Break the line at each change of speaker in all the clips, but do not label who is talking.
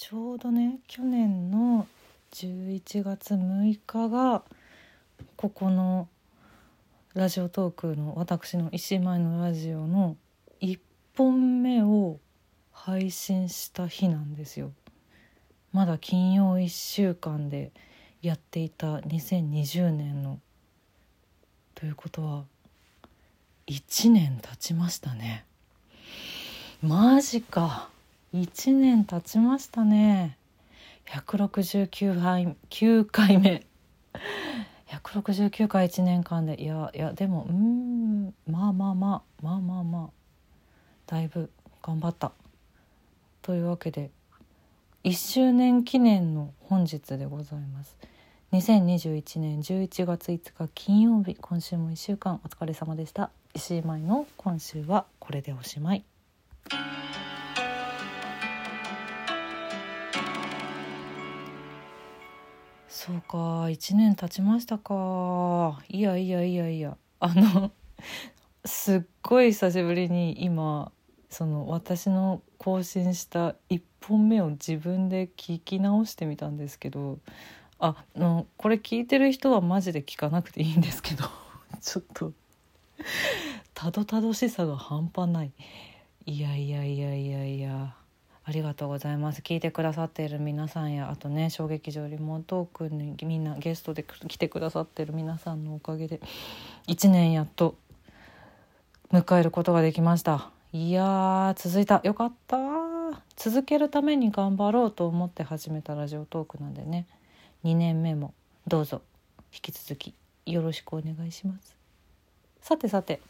ちょうどね去年の11月6日がここのラジオトークの私の石井舞のラジオの1本目を配信した日なんですよ。まだ金曜1週間でやっていた2020年のということは1年経ちましたねマジか1年経ちましたね。169回9回目。169回1年間で。いやいやでもうんまあまあまあまあまあまあだいぶ頑張った。というわけで1周年記念の本日でございます。2021年11月5日金曜日今週も1週間お疲れ様でした。石井舞の今週はこれでおしまい。そうか1年経ちましたか。いやいやいやいや。あのすっごい久しぶりに今その私の更新した1本目を自分で聞き直してみたんですけどあのこれ聞いてる人はマジで聞かなくていいんですけど ちょっとたどたどしさが半端ない。いやいやいやいやいや。ありがとうございます。聞いてくださっている皆さんやあとね小劇場リモートークにみんなゲストで来てくださってる皆さんのおかげで1年やっと迎えることができました。いや続いた。よかった続けるために頑張ろうと思って始めたラジオトークなんでね。2年目もどうぞ。引き続きよろしくお願いします。さてさて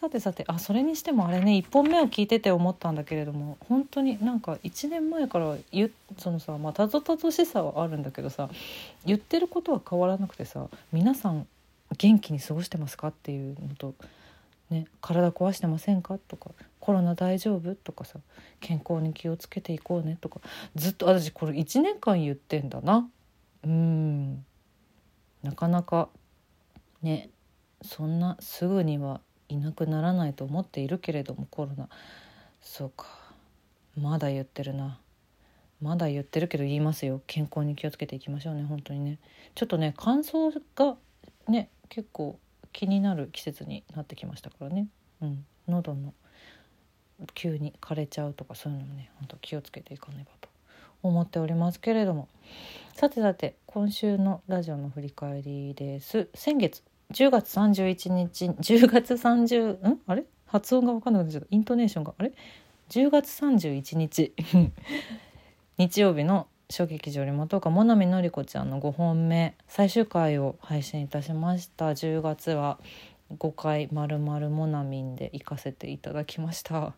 さてさてあそれにしてもあれね1本目を聞いてて思ったんだけれども本当になんか1年前から言そのさまあたどたどしさはあるんだけどさ言ってることは変わらなくてさ皆さん元気に過ごしてますかっていうのと、ね、体壊してませんかとかコロナ大丈夫とかさ健康に気をつけていこうねとかずっと私これ1年間言ってんだな。うん。なかなかねそんなすぐにはいなくならないと思っているけれどもコロナ。そうか。まだ言ってるな。まだ言ってるけど言いますよ。健康に気をつけていきましょうね本当にね。ちょっとね乾燥がね結構気になる季節になってきましたからね。うん。喉の急に枯れちゃうとかそういうのもね本当気をつけていかねばと。思っておりますけれども。さてさて今週のラジオの振り返りです。先月10月31日10月30ん？あれ？発音が分かんなくなっちゃった。イントネーションが。あれ？10月31日。日曜日の小劇場リモートかもなみのりこちゃんの5本目最終回を配信いたしました。10月は5回まるまるもなみんで行かせていただきました。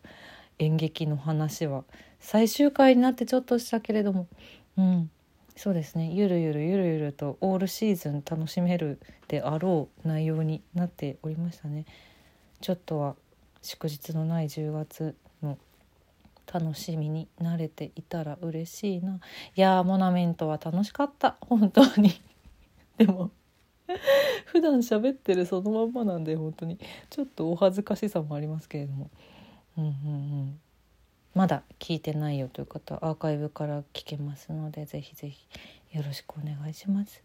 演劇の話は最終回になってちょっとしたけれども。うん。そうですね。ゆるゆるゆるゆるとオールシーズン楽しめるであろう内容になっておりましたね。ちょっとは祝日のない10月の楽しみに慣れていたら嬉しいな。いやモナミンとは楽しかった。本当に。でも普段喋ってるそのまんまなんで本当に。ちょっとお恥ずかしさもありますけれども。うんうんうん。まだ聞いてないよという方アーカイブから聞けますのでぜひぜひよろしくお願いします。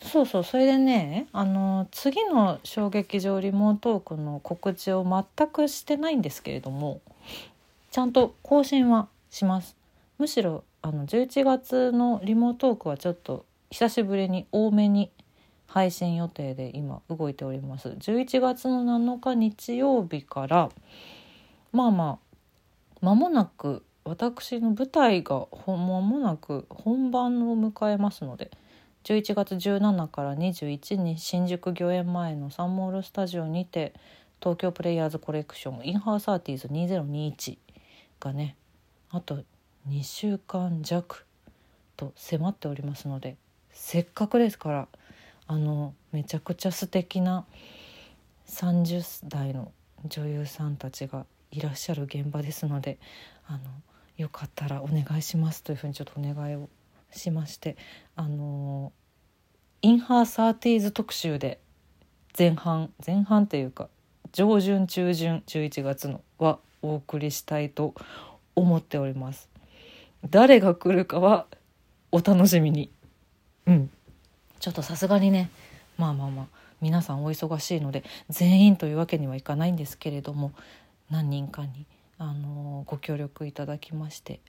そうそうそれでねあの次の小劇場リモートークの告知を全くしてないんですけれどもちゃんと更新はしますむしろあの11月のリモートークはちょっと久しぶりに多めに配信予定で今動いております11月の7日日曜日からまあまあ間もなく私の舞台が間もなく本番を迎えますので11月17から21に新宿御苑前のサンモールスタジオにて東京プレイヤーズコレクションインハーサーティーズ2021がねあと2週間弱と迫っておりますのでせっかくですからあのめちゃくちゃ素敵な30代の女優さんたちがいらっしゃる現場ですのであのよかったらお願いしますというふうにちょっとお願いをしましてあのインハーサーティーズ特集で前半前半っていうか上旬中旬11月のはお送りしたいと思っております。誰が来るかはお楽しみにうんちょっとさすがにねまあまあまあ皆さんお忙しいので全員というわけにはいかないんですけれども何人かに、あのご協力いただきまして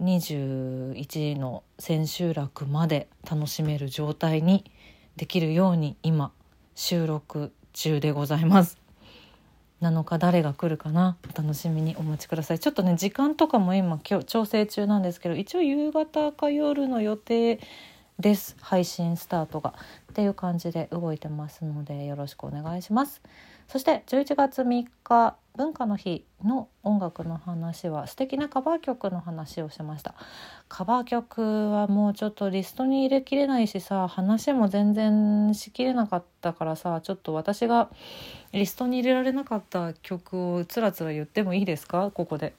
21の千秋楽まで楽しめる状態にできるように今収録中でございます。7日誰が来るかな？お楽しみにお待ちください。ちょっとね時間とかも今今日調整中なんですけど一応夕方か夜の予定です。配信スタートがっていう感じで動いてますのでよろしくお願いします。そして11月3日文化の日の音楽の話は素敵なカバー曲の話をしました。カバー曲はもうちょっとリストに入れきれないしさ話も全然しきれなかったからさちょっと私がリストに入れられなかった曲をつらつら言ってもいいですか？ここで。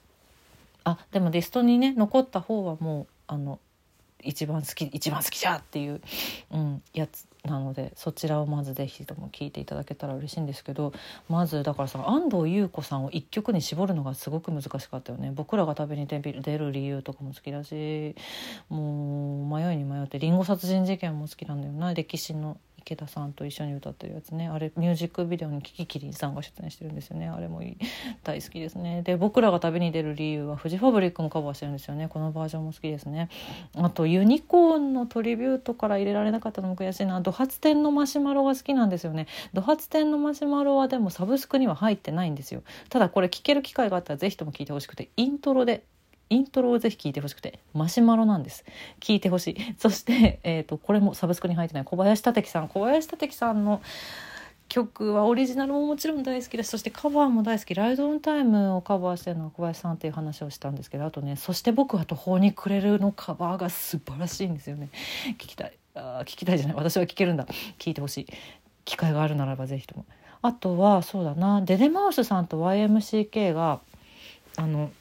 あでもリストにね残った方はもうあの一番好き一番好きじゃっていう、うん、やつなのでそちらをまず是非とも聞いていただけたら嬉しいんですけどまずだからさ安藤優子さんを一曲に絞るのがすごく難しかったよね。僕らが食べに出る理由とかも好きだしもう迷いに迷ってりんご殺人事件も好きなんだよな。歴史の池田さんと一緒に歌ってるやつね。あれミュージックビデオにキキキリンさんが出演してるんですよね。あれも大好きですね。で僕らが旅に出る理由はフジファブリックもカバーしてるんですよね。このバージョンも好きですね。あとユニコーンのトリビュートから入れられなかったのも悔しいな。ド発展のマシュマロが好きなんですよね。ド発展のマシュマロはでもサブスクには入ってないんですよ。ただこれ聞ける機会があったらぜひとも聞いてほしくてイントロでイントロをぜひ聴いてほしくてマシュマロなんです。聞いてほしい。そして、えーと、これもサブスクに入ってない小林立樹さん。小林立樹さんの曲はオリジナルももちろん大好きです。そしてカバーも大好き「ライドオンタイム」をカバーしてるのは小林さんっていう話をしたんですけどあとね「そして僕は途方に暮れる」のカバーが素晴らしいんですよね。聞きたい。あ聞きたいじゃない。私は聞けるんだ。聞いてほしい。機会があるならばぜひとも。あとはそうだな。デデマウスさんと YMCK があの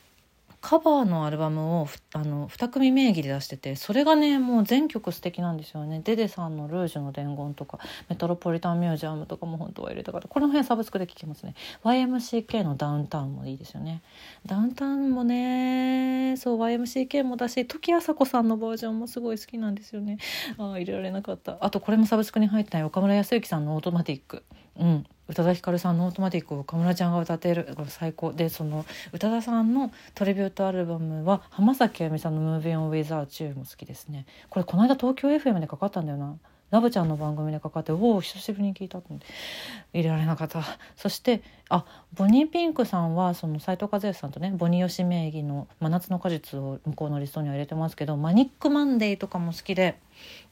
カバーのアルバムをあの2組名義で出しててそれがねもう全曲素敵なんですよね。デデさんの「ルージュの伝言」とかメトロポリタンミュージアムとかも本当は入れたからこの辺サブスクで聴けますね。YMCK のダウンタウンもいいですよね。ダウンタウンもねそう YMCK もだし時あさこさんのバージョンもすごい好きなんですよね。あ入れられなかった。あとこれもサブスクに入ってない岡村康之さんの「オートマティック」うん。宇多田ヒカルさんの「オートマティック」を岡村ちゃんが歌っているこれ最高でその宇多田さんのトリビュートアルバムは浜崎あゆみさんの「Moving on Without」も好きですね。これこの間東京 FM でかかったんだよな。ラブちゃんの番組でかかっておお久しぶりに聞いたって入れられなかった。そしてあボニーピンクさんはその斉藤和義さんとねボニー吉名義の「真夏の果実」を向こうのリストには入れてますけど「マニックマンデー」とかも好きで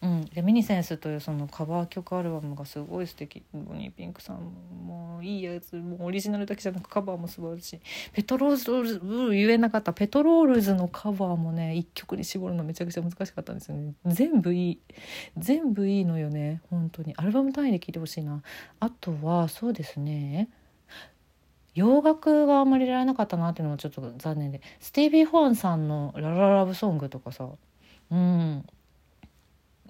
うん、レミニセンスというそのカバー曲アルバムがすごい素敵。ボニーピンクさんもいいやつ。もうオリジナルだけじゃなくカバーも素晴らしい。ペトロールズ言えなかった。ペトロールズのカバーもね一曲に絞るのめちゃくちゃ難しかったんですよね。全部いい。全部いいのよね。本当に。アルバム単位で聴いてほしいな。あとはそうですね。洋楽があんまり入れられなかったなっていうのもちょっと残念で。スティービー・ホアンさんの「ラララブソング」とかさ。うん。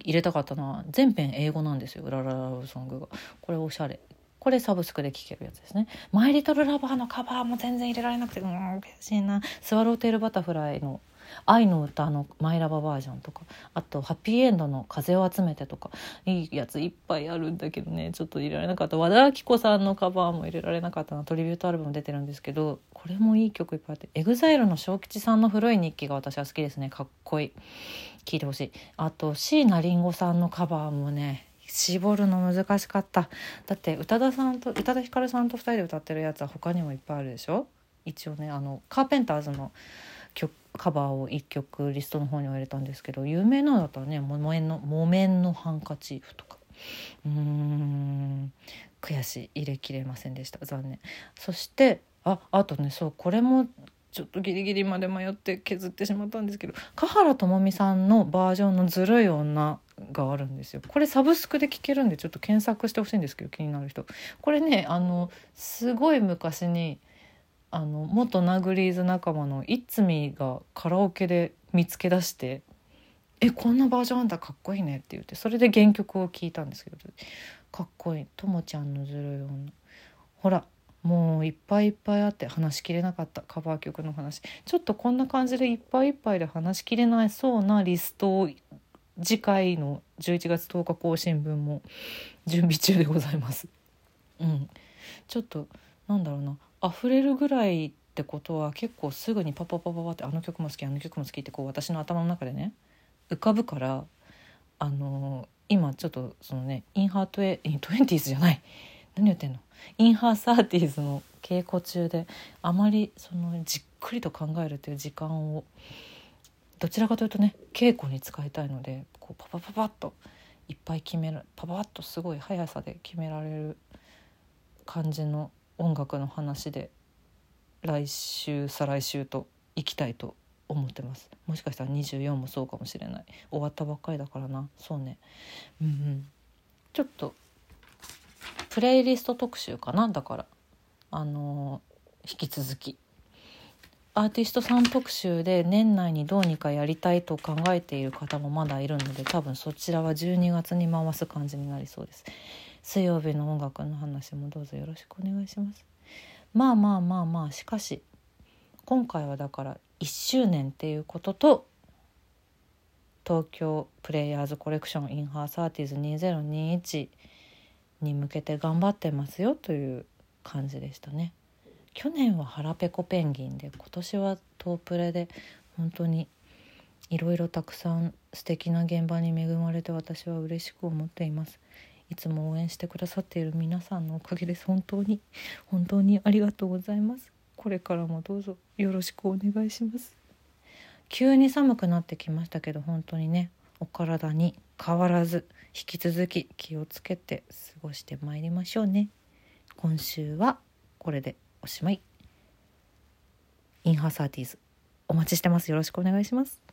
入れたかったな全編英語なんですよラララブソングが。これおしゃれ。これサブスクで聴けるやつですね「マイ・リトル・ラバー」のカバーも全然入れられなくてうん悔しいな「スワローテール・バタフライ」の愛の歌のマイラババージョンとかあとはっぴいえんどの風を集めてとかいいやついっぱいあるんだけどね。ちょっと入れられなかった。和田アキ子さんのカバーも入れられなかったなトリビュートアルバム出てるんですけどこれもいい曲いっぱいあって EXILE の小吉さんの古い日記が私は好きですね。かっこいい。聞いてほしい。あと椎名林檎さんのカバーもね絞るの難しかった。だって宇多田さんと宇多田ヒカルさんと2人で歌ってるやつは他にもいっぱいあるでしょ？一応ねあのカーペンターズの曲カバーを1曲リストの方には入れたんですけど有名なのだったらね「木綿の木綿のハンカチーフ」とか。うーん。悔しい入れきれませんでした。残念。そしてああとねそうこれもちょっとギリギリまで迷って削ってしまったんですけど華原朋美さんのバージョンの「ずるい女」があるんですよ。これサブスクで聴けるんでちょっと検索してほしいんですけど気になる人。これねあのすごい昔にあの元ナグリーズ仲間のいつみがカラオケで見つけ出して「えこんなバージョンあんだかっこいいね」って言ってそれで原曲を聴いたんですけどかっこいい「ともちゃんのずるい女」ほらもういっぱいいっぱいあって話しきれなかったカバー曲の話ちょっとこんな感じでいっぱいいっぱいで話しきれないそうなリストを次回の11月10日更新分も準備中でございます。うん、ちょっとなんだろうな。溢れるぐらいってことは結構すぐにパパパパパってあの曲も好きあの曲も好きってこう私の頭の中でね浮かぶからあの、今ちょっとそのねインハートエイントゥエンティーズじゃない。何言ってんの？インハーサーティーズの稽古中であまりそのじっくりと考えるという時間をどちらかというとね稽古に使いたいのでこうパパパパッといっぱい決めるパパッとすごい速さで決められる感じの音楽の話で来週再来週と行きたいと思ってます。もしかしたら24もそうかもしれない。終わったばっかりだからな。そうね。うんちょっとプレイリスト特集かな？だから。あのー、引き続き。アーティストさん特集で年内にどうにかやりたいと考えている方もまだいるので多分そちらは12月に回す感じになりそうです。水曜日の音楽の話もどうぞよろしくお願いしますまあまあまあまあしかし今回はだから1周年っていうことと東京プレイヤーズコレクションインハーサーティーズ2021に向けて頑張ってますよという感じでしたね。去年は腹ペコペンギンで今年はトープレで本当にいろいろたくさん素敵な現場に恵まれて私は嬉しく思っていますいつも応援してくださっている皆さんのおかげです。本当に本当にありがとうございます。これからもどうぞよろしくお願いします。急に寒くなってきましたけど本当にねお体に変わらず引き続き気をつけて過ごしてまいりましょうね。今週はこれでおしまい。インハーサーティーズお待ちしてます。よろしくお願いします。